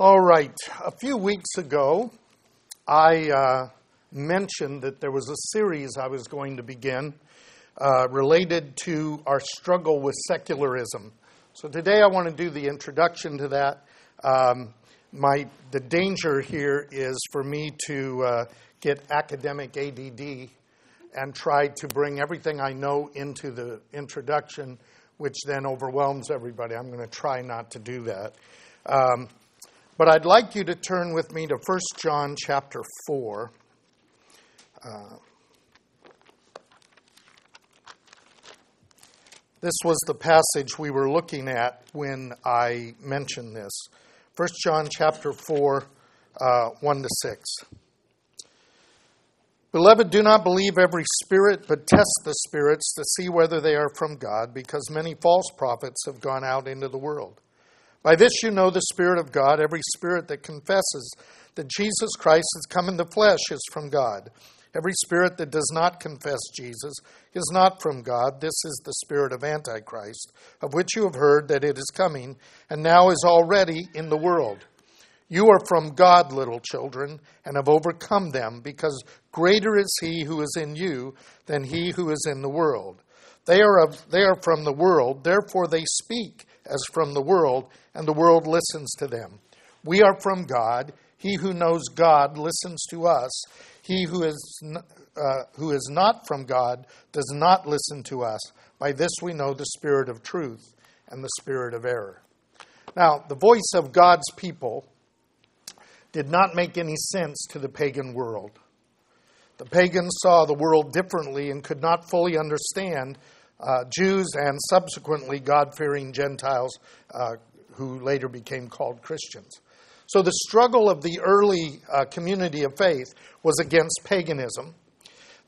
All right. A few weeks ago, I uh, mentioned that there was a series I was going to begin uh, related to our struggle with secularism. So today I want to do the introduction to that. Um, my the danger here is for me to uh, get academic ADD and try to bring everything I know into the introduction, which then overwhelms everybody. I'm going to try not to do that. Um, but I'd like you to turn with me to 1 John chapter 4. Uh, this was the passage we were looking at when I mentioned this. 1 John chapter 4, uh, 1 to 6. Beloved, do not believe every spirit, but test the spirits to see whether they are from God, because many false prophets have gone out into the world. By this you know the Spirit of God. Every spirit that confesses that Jesus Christ has come in the flesh is from God. Every spirit that does not confess Jesus is not from God. This is the spirit of Antichrist, of which you have heard that it is coming, and now is already in the world. You are from God, little children, and have overcome them, because greater is he who is in you than he who is in the world. They are, of, they are from the world, therefore they speak as from the world, and the world listens to them. We are from God. He who knows God listens to us. He who is, uh, who is not from God does not listen to us. By this we know the spirit of truth and the spirit of error. Now, the voice of God's people did not make any sense to the pagan world. The pagans saw the world differently and could not fully understand uh, Jews and subsequently God fearing Gentiles uh, who later became called Christians. So the struggle of the early uh, community of faith was against paganism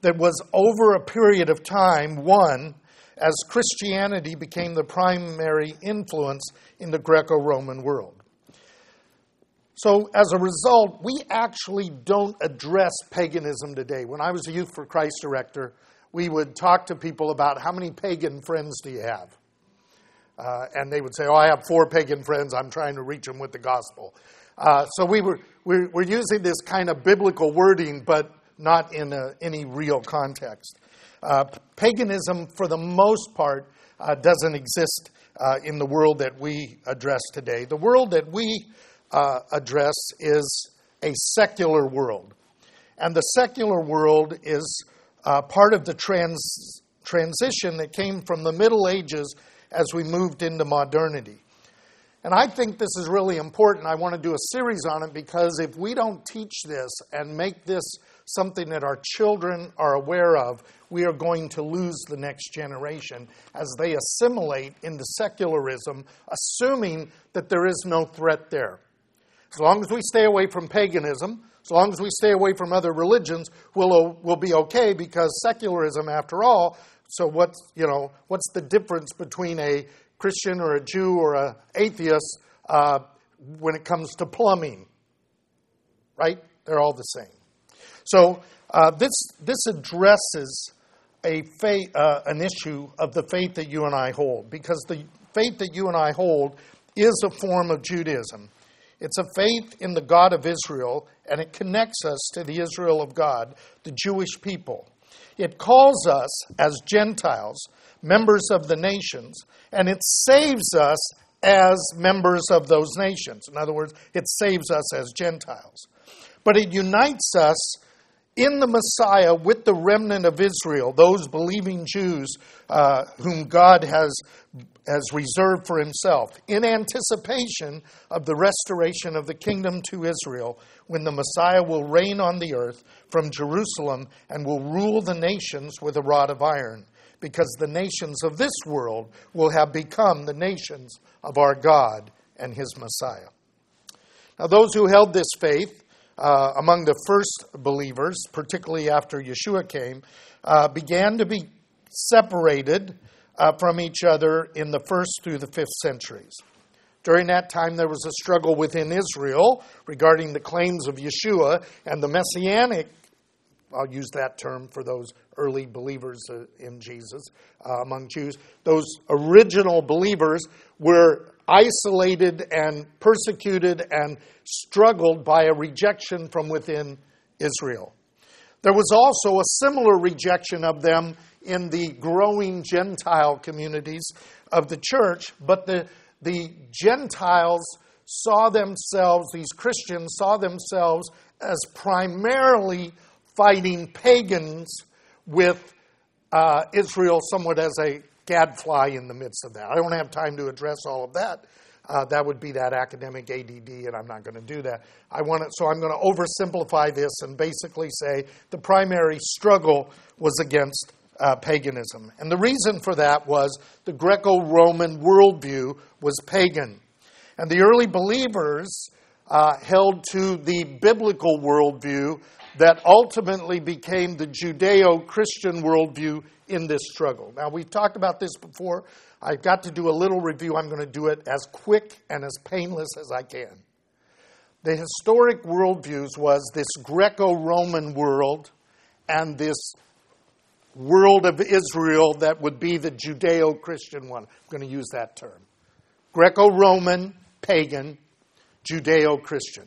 that was over a period of time won as Christianity became the primary influence in the Greco Roman world. So, as a result, we actually don't address paganism today. When I was a Youth for Christ director, we would talk to people about how many pagan friends do you have? Uh, and they would say, Oh, I have four pagan friends. I'm trying to reach them with the gospel. Uh, so we were, we we're using this kind of biblical wording, but not in a, any real context. Uh, paganism, for the most part, uh, doesn't exist uh, in the world that we address today. The world that we uh, address is a secular world. And the secular world is uh, part of the trans- transition that came from the Middle Ages as we moved into modernity. And I think this is really important. I want to do a series on it because if we don't teach this and make this something that our children are aware of, we are going to lose the next generation as they assimilate into secularism, assuming that there is no threat there. As long as we stay away from paganism, as long as we stay away from other religions, we'll, we'll be okay because secularism, after all, so what's, you know, what's the difference between a Christian or a Jew or an atheist uh, when it comes to plumbing? Right? They're all the same. So uh, this, this addresses a faith, uh, an issue of the faith that you and I hold because the faith that you and I hold is a form of Judaism. It's a faith in the God of Israel, and it connects us to the Israel of God, the Jewish people. It calls us as Gentiles, members of the nations, and it saves us as members of those nations. In other words, it saves us as Gentiles. But it unites us in the Messiah with the remnant of Israel, those believing Jews uh, whom God has, has reserved for himself, in anticipation of the restoration of the kingdom to Israel, when the Messiah will reign on the earth from Jerusalem and will rule the nations with a rod of iron, because the nations of this world will have become the nations of our God and his Messiah. Now, those who held this faith, uh, among the first believers, particularly after Yeshua came, uh, began to be separated uh, from each other in the first through the fifth centuries. During that time, there was a struggle within Israel regarding the claims of Yeshua and the messianic. I'll use that term for those early believers uh, in Jesus uh, among Jews. Those original believers were isolated and persecuted and struggled by a rejection from within Israel. There was also a similar rejection of them in the growing Gentile communities of the church, but the, the Gentiles saw themselves, these Christians saw themselves as primarily fighting pagans with uh, Israel somewhat as a gadfly in the midst of that. I don't have time to address all of that. Uh, that would be that academic ADD, and I'm not going to do that. I want to, so I'm going to oversimplify this and basically say the primary struggle was against uh, paganism, and the reason for that was the Greco-Roman worldview was pagan, and the early believers uh, held to the biblical worldview that ultimately became the Judeo-Christian worldview in this struggle. Now we've talked about this before. I've got to do a little review. I'm going to do it as quick and as painless as I can. The historic worldviews was this Greco Roman world and this world of Israel that would be the Judeo Christian one. I'm going to use that term. Greco Roman, pagan, Judeo Christian.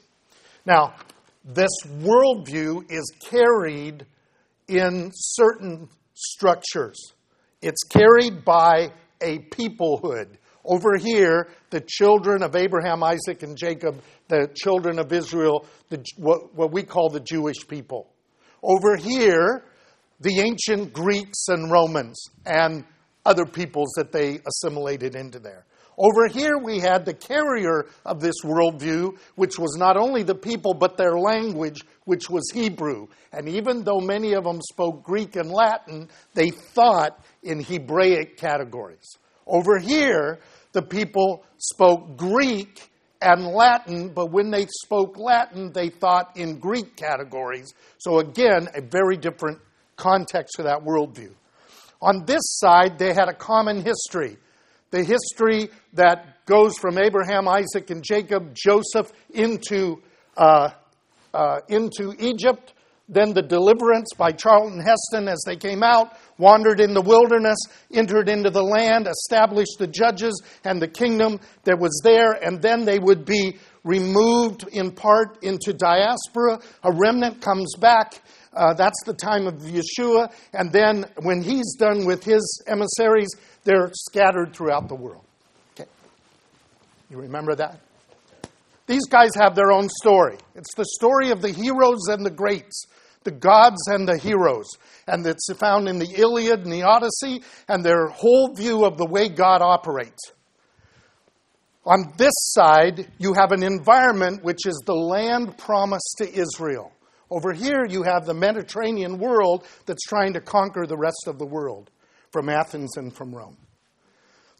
Now, this worldview is carried in certain structures. It's carried by a peoplehood. Over here, the children of Abraham, Isaac, and Jacob, the children of Israel, the, what, what we call the Jewish people. Over here, the ancient Greeks and Romans and other peoples that they assimilated into there. Over here, we had the carrier of this worldview, which was not only the people, but their language, which was Hebrew. And even though many of them spoke Greek and Latin, they thought in Hebraic categories. Over here, the people spoke Greek and Latin, but when they spoke Latin, they thought in Greek categories. So, again, a very different context to that worldview. On this side, they had a common history. The history that goes from Abraham, Isaac, and Jacob, Joseph into, uh, uh, into Egypt, then the deliverance by Charlton Heston as they came out, wandered in the wilderness, entered into the land, established the judges and the kingdom that was there, and then they would be removed in part into diaspora. A remnant comes back. Uh, that's the time of Yeshua. And then when he's done with his emissaries, they're scattered throughout the world. Okay. You remember that? These guys have their own story. It's the story of the heroes and the greats, the gods and the heroes. And it's found in the Iliad and the Odyssey and their whole view of the way God operates. On this side, you have an environment which is the land promised to Israel. Over here, you have the Mediterranean world that's trying to conquer the rest of the world from Athens and from Rome.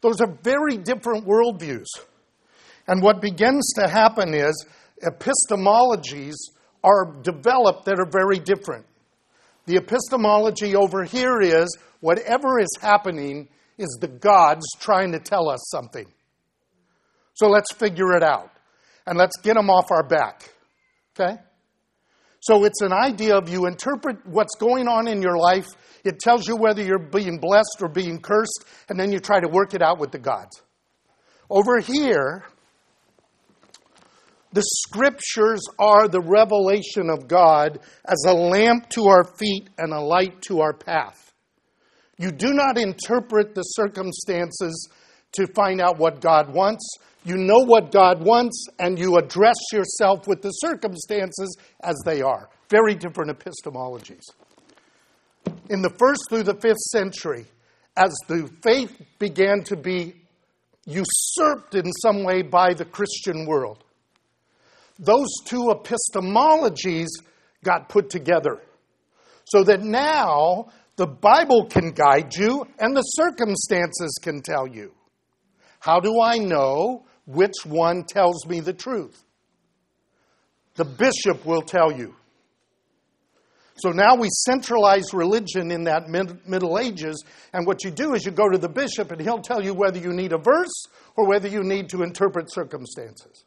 Those are very different worldviews. And what begins to happen is epistemologies are developed that are very different. The epistemology over here is whatever is happening is the gods trying to tell us something. So let's figure it out. And let's get them off our back. Okay? So it's an idea of you interpret what's going on in your life. It tells you whether you're being blessed or being cursed, and then you try to work it out with the gods. Over here, the scriptures are the revelation of God as a lamp to our feet and a light to our path. You do not interpret the circumstances to find out what God wants. You know what God wants, and you address yourself with the circumstances as they are. Very different epistemologies. In the first through the fifth century, as the faith began to be usurped in some way by the Christian world, those two epistemologies got put together. So that now the Bible can guide you and the circumstances can tell you. How do I know which one tells me the truth? The bishop will tell you. So now we centralize religion in that mid- Middle Ages, and what you do is you go to the bishop and he'll tell you whether you need a verse or whether you need to interpret circumstances.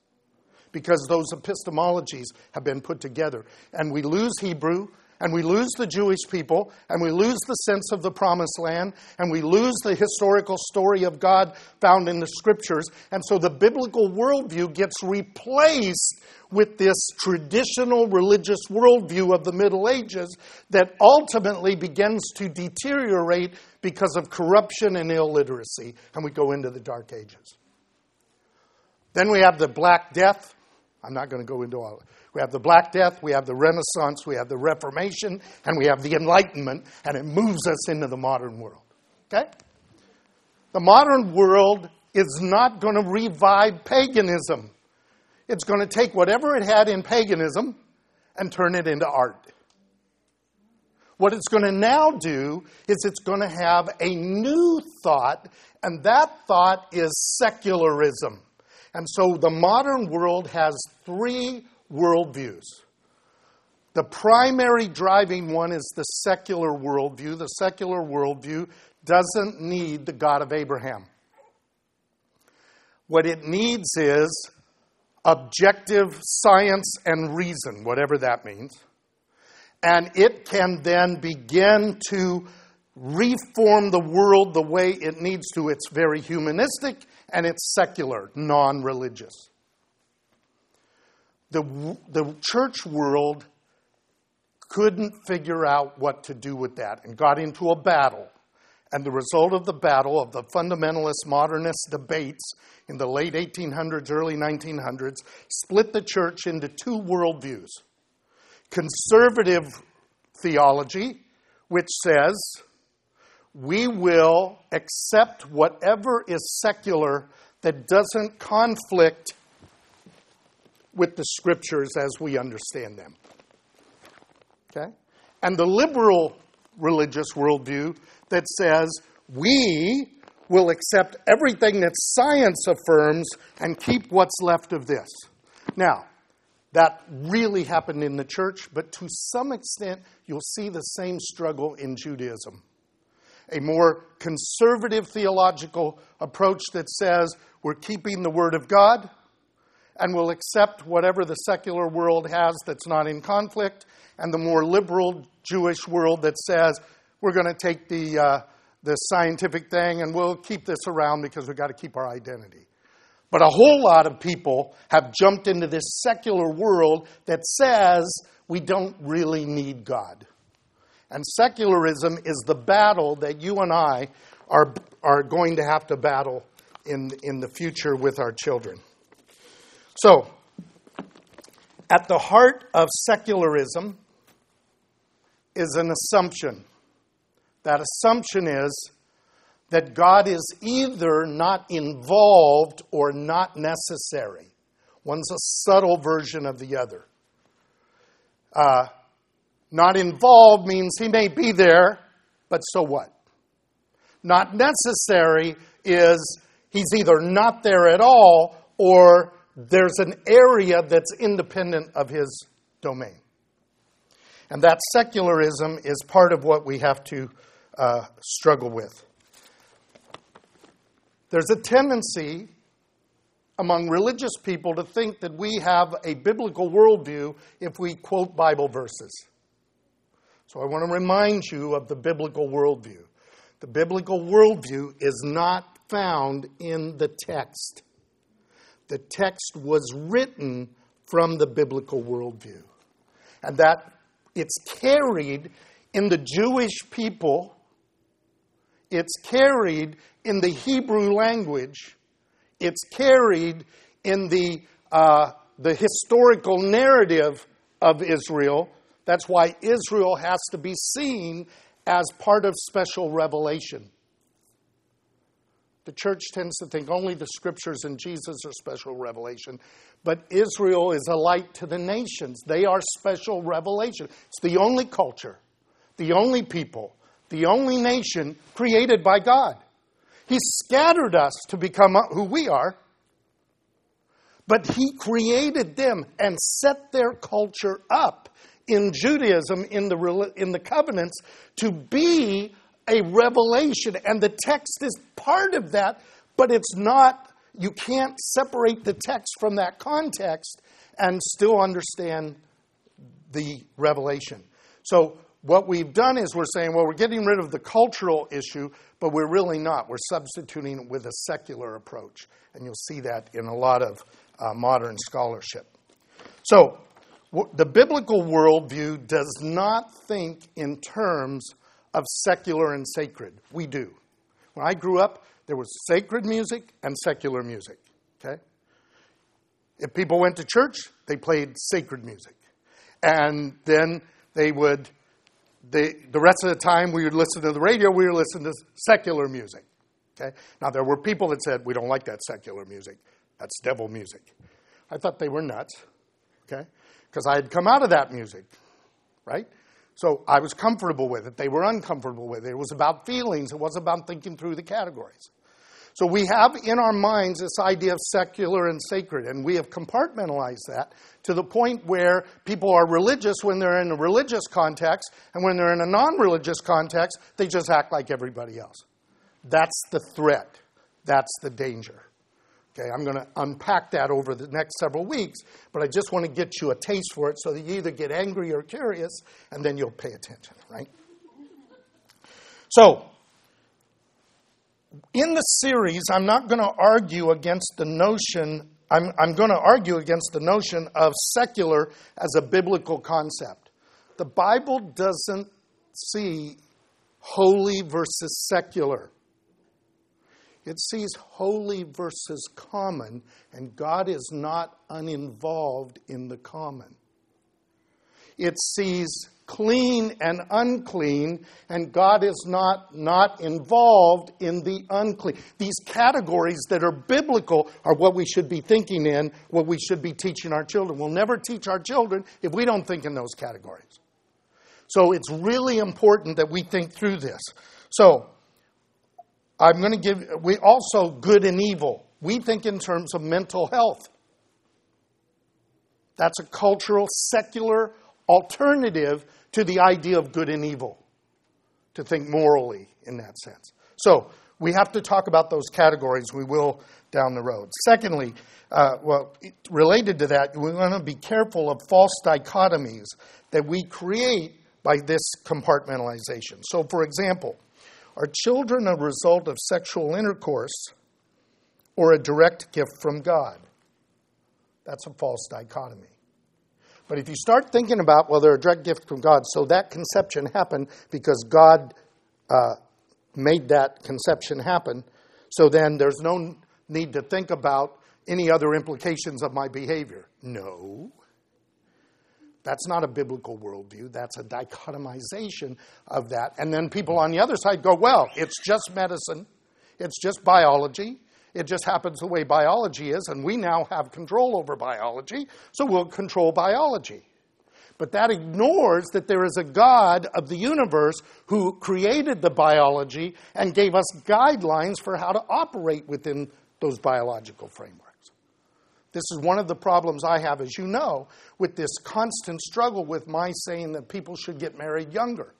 Because those epistemologies have been put together. And we lose Hebrew and we lose the Jewish people, and we lose the sense of the promised land, and we lose the historical story of God found in the scriptures. And so the biblical worldview gets replaced with this traditional religious worldview of the Middle Ages that ultimately begins to deteriorate because of corruption and illiteracy, and we go into the Dark Ages. Then we have the Black Death. I'm not going to go into all. We have the Black Death, we have the Renaissance, we have the Reformation, and we have the Enlightenment, and it moves us into the modern world. Okay? The modern world is not going to revive paganism. It's going to take whatever it had in paganism and turn it into art. What it's going to now do is it's going to have a new thought, and that thought is secularism. And so the modern world has three worldviews. The primary driving one is the secular worldview. The secular worldview doesn't need the God of Abraham. What it needs is objective science and reason, whatever that means. And it can then begin to reform the world the way it needs to. It's very humanistic and it's secular, non religious the, the church world couldn't figure out what to do with that and got into a battle. And the result of the battle, of the fundamentalist modernist debates in the late 1800s, early 1900s, split the church into two worldviews conservative theology, which says we will accept whatever is secular that doesn't conflict with the scriptures as we understand them. Okay? And the liberal religious worldview that says we will accept everything that science affirms and keep what's left of this. Now, that really happened in the church, but to some extent, you'll see the same struggle in Judaism. A more conservative theological approach that says we're keeping the Word of God, and will accept whatever the secular world has that's not in conflict, and the more liberal Jewish world that says we're going to take the, uh, the scientific thing and we'll keep this around because we've got to keep our identity. But a whole lot of people have jumped into this secular world that says we don't really need God. And secularism is the battle that you and I are, are going to have to battle in, in the future with our children. So, at the heart of secularism is an assumption. That assumption is that God is either not involved or not necessary. One's a subtle version of the other. Uh, not involved means he may be there, but so what? Not necessary is he's either not there at all or there's an area that's independent of his domain. And that secularism is part of what we have to uh, struggle with. There's a tendency among religious people to think that we have a biblical worldview if we quote Bible verses. So I want to remind you of the biblical worldview. The biblical worldview is not found in the text the text was written from the biblical worldview. And that it's carried in the Jewish people, it's carried in the Hebrew language, it's carried in the, uh, the historical narrative of Israel. That's why Israel has to be seen as part of special revelation. The church tends to think only the scriptures and Jesus are special revelation. But Israel is a light to the nations. They are special revelation. It's the only culture, the only people, the only nation created by God. He scattered us to become who we are, but He created them and set their culture up in Judaism, in the, in the covenants, to be a revelation, and the text is part of that, but it's not, you can't separate the text from that context and still understand the revelation. So what we've done is we're saying, well, we're getting rid of the cultural issue, but we're really not. We're substituting it with a secular approach. And you'll see that in a lot of uh, modern scholarship. So, the biblical worldview does not think in terms of secular and sacred. We do. When I grew up, there was sacred music and secular music. Okay? If people went to church, they played sacred music. And then they would the, the rest of the time we would listen to the radio, we would listen to secular music. Okay? Now, there were people that said, we don't like that secular music. That's devil music. I thought they were nuts, okay? Because I had come out of that music, right? So I was comfortable with it. They were uncomfortable with it. It was about feelings, it wasn't about thinking through the categories. So we have in our minds this idea of secular and sacred, and we have compartmentalized that to the point where people are religious when they're in a religious context, and when they're in a non religious context, they just act like everybody else. That's the threat. That's the danger. Okay, I'm going to unpack that over the next several weeks, but I just want to get you a taste for it so that you either get angry or curious, and then you'll pay attention, right? So, in the series, I'm not going to argue against the notion, I'm, I'm going to argue against the notion of secular as a biblical concept. The Bible doesn't see holy versus secular. It sees holy versus common, and God is not uninvolved in the common. It sees clean and unclean, and God is not, not involved in the unclean. These categories that are biblical are what we should be thinking in, what we should be teaching our children. We'll never teach our children if we don't think in those categories. So it's really important that we think through this. So I'm going to give, we also good and evil. We think in terms of mental health. That's a cultural, secular alternative to the idea of good and evil, to think morally in that sense. So, we have to talk about those categories. We will down the road. Secondly, uh, well, related to that, we want to be careful of false dichotomies that we create by this compartmentalization. So, for example, are children a result of sexual intercourse or a direct gift from God? That's a false dichotomy. But if you start thinking about, well, they're a direct gift from God, so that conception happened because God uh, made that conception happen, so then there's no need to think about any other implications of my behavior. No. That's not a biblical worldview. That's a dichotomization of that. And then people on the other side go, well, it's just medicine, it's just biology, it just happens the way biology is, and we now have control over biology, so we'll control biology. But that ignores that there is a God of the universe who created the biology and gave us guidelines for how to operate within those biological frameworks. This is one of the problems I have, as you know, with this constant struggle with my saying that people should get married younger.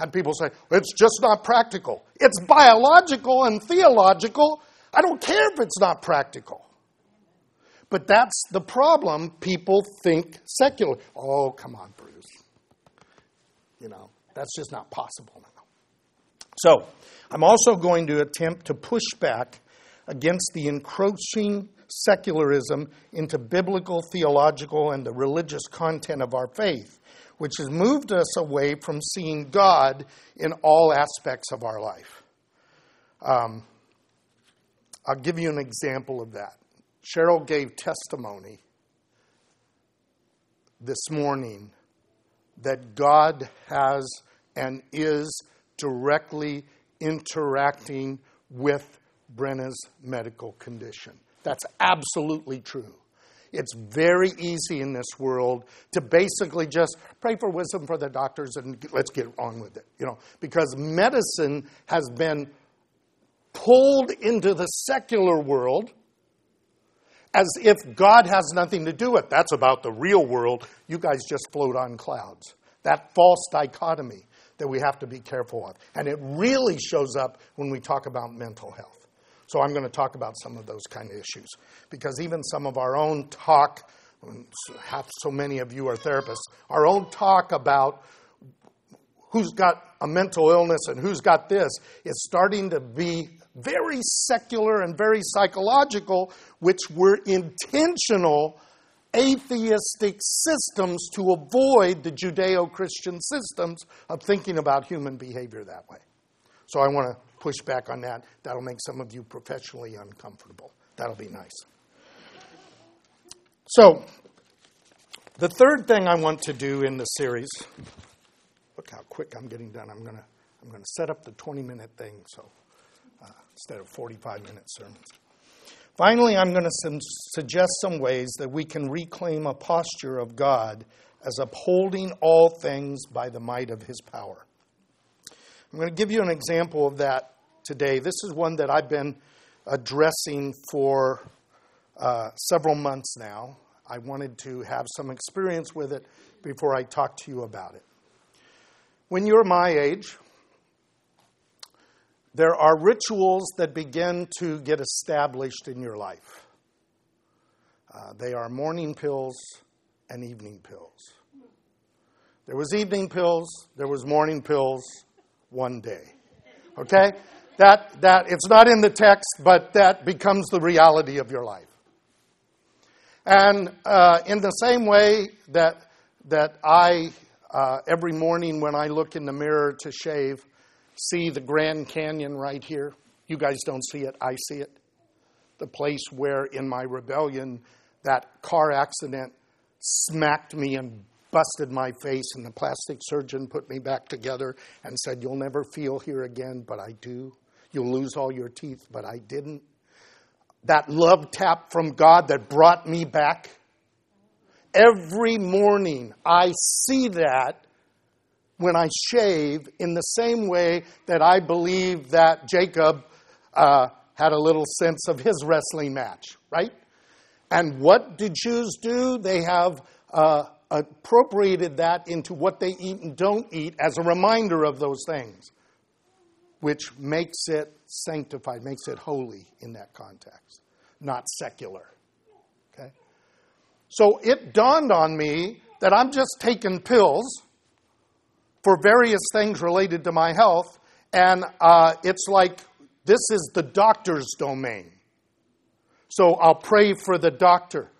And people say, it's just not practical. It's biological and theological, I don't care if it's not practical. But that's the problem. People think secular. Oh, come on, Bruce. You know, that's just not possible now. So, I'm also going to attempt to push back against the encroaching secularism into biblical, theological, and the religious content of our faith, which has moved us away from seeing God in all aspects of our life. Um, I'll give you an example of that. Cheryl gave testimony this morning that God has and is directly interacting with Brenna's medical condition. That's absolutely true. It's very easy in this world to basically just pray for wisdom for the doctors and let's get on with it, you know, because medicine has been pulled into the secular world as if God has nothing to do with it. That's about the real world. You guys just float on clouds. That false dichotomy that we have to be careful of. And it really shows up when we talk about mental health. So I'm going to talk about some of those kind of issues because even some of our own talk, half so many of you are therapists, our own talk about who's got a mental illness and who's got this. is starting to be very secular and very psychological, which were intentional atheistic systems to avoid the Judeo Christian systems of thinking about human behavior that way. So I want to push back on that. That'll make some of you professionally uncomfortable. That'll be nice. So, the third thing I want to do in the series, look how quick I'm getting done. I'm going to I'm going to set up the 20 minute thing so uh, instead of 45 minute sermons. Finally, I'm going to some, suggest some ways that we can reclaim a posture of God as upholding all things by the might of his power. I'm going to give you an example of that today. This is one that I've been addressing for uh, several months now. I wanted to have some experience with it before I talk to you about it. When you're my age, there are rituals that begin to get established in your life. Uh, they are morning pills and evening pills. There was evening pills, there was morning pills one day. Okay? That, that it's not in the text, but that becomes the reality of your life. And uh, in the same way that that I uh, every morning when I look in the mirror to shave, see the Grand Canyon right here. You guys don't see it, I see it. The place where, in my rebellion, that car accident smacked me and busted my face, and the plastic surgeon put me back together and said, You'll never feel here again, but I do. You'll lose all your teeth, but I didn't. That love tap from God that brought me back. Every morning I see that when I shave in the same way that I believe that Jacob uh, had a little sense of his wrestling match, right? And what do Jews do? They have uh, appropriated that into what they eat and don't eat as a reminder of those things, which makes it sanctified, makes it holy in that context, not secular. Okay? So it dawned on me that I'm just taking pills for various things related to my health, and uh, it's like this is the doctor's domain. So I'll pray for the doctor.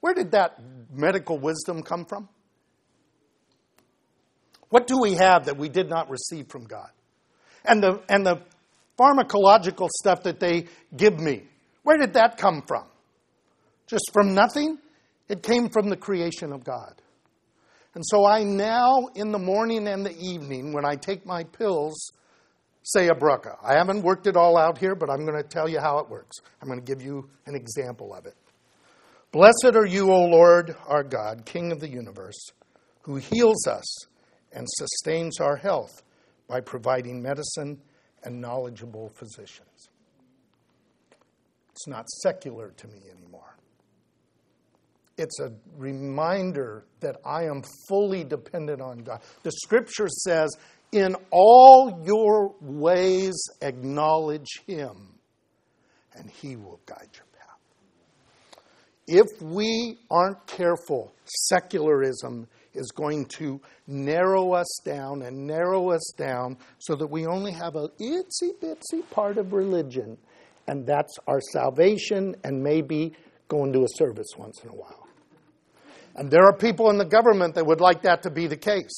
Where did that medical wisdom come from? What do we have that we did not receive from God? And the, and the pharmacological stuff that they give me, where did that come from? Just from nothing? It came from the creation of God. And so I now, in the morning and the evening, when I take my pills, say a bracha. I haven't worked it all out here, but I'm going to tell you how it works. I'm going to give you an example of it. Blessed are you, O Lord, our God, King of the universe, who heals us and sustains our health by providing medicine and knowledgeable physicians. It's not secular to me anymore it's a reminder that I am fully dependent on God. The scripture says, In all your ways acknowledge Him, and He will guide path. If we aren't careful, secularism is going to narrow us down and narrow us down so that we only have a itsy bitsy part of religion, and that's our salvation and maybe going to a service once in a while. And there are people in the government that would like that to be the case.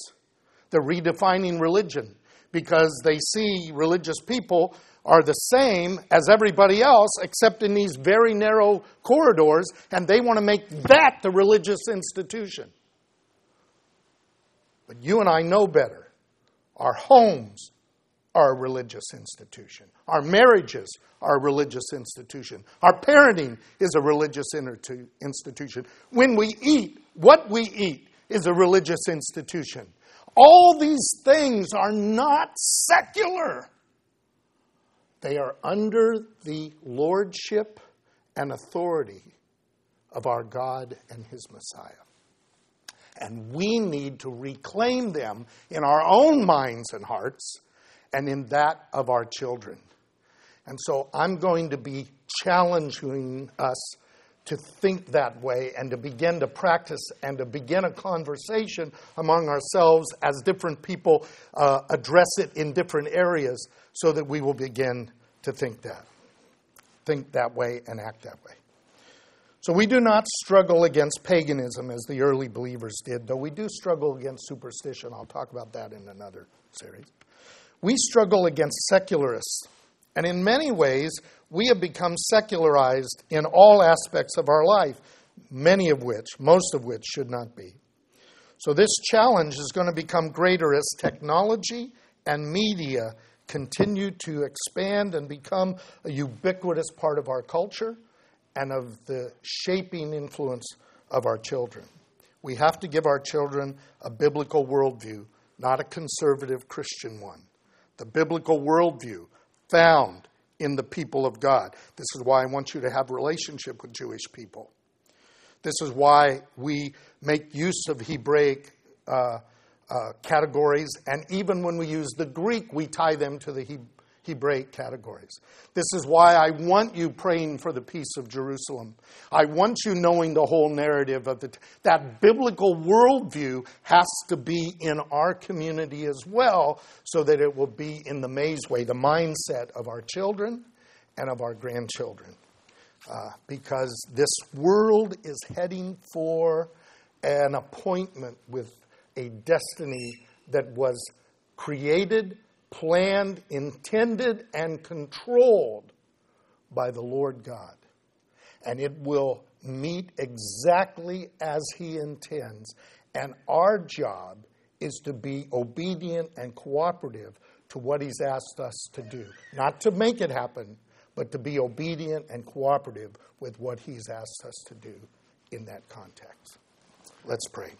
They're redefining religion because they see religious people are the same as everybody else, except in these very narrow corridors, and they want to make that the religious institution. But you and I know better. Our homes are a religious institution. Our marriages are a religious institution. Our parenting is a religious institution. When we eat, what we eat is a religious institution. All these things are not secular. They are under the lordship and authority of our God and His Messiah. And we need to reclaim them in our own minds and hearts and in that of our children. And so I'm going to be challenging us to think that way and to begin to practice and to begin a conversation among ourselves as different people uh, address it in different areas so that we will begin to think that. Think that way and act that way. So we do not struggle against paganism as the early believers did, though we do struggle against superstition. I'll talk about that in another series. We struggle against secularists. And in many ways, we have become secularized in all aspects of our life, many of which, most of which, should not be. So this challenge is going to become greater as technology and media continue to expand and become a ubiquitous part of our culture and of the shaping influence of our children. We have to give our children a biblical worldview, not a conservative Christian one. The biblical worldview found in the people of God. This is why I want you to have relationship with Jewish people. This is why we make use of Hebraic uh, uh, categories, and even when we use the Greek, we tie them to the Hebrew Hebraic categories. This is why I want you praying for the peace of Jerusalem. I want you knowing the whole narrative of it. That biblical worldview has to be in our community as well, so that it will be in the maze way, the mindset of our children and of our grandchildren. Uh, because this world is heading for an appointment with a destiny that was created planned, intended, and controlled by the Lord God. And it will meet exactly as He intends. And our job is to be obedient and cooperative to what He's asked us to do. Not to make it happen, but to be obedient and cooperative with what He's asked us to do in that context. Let's pray.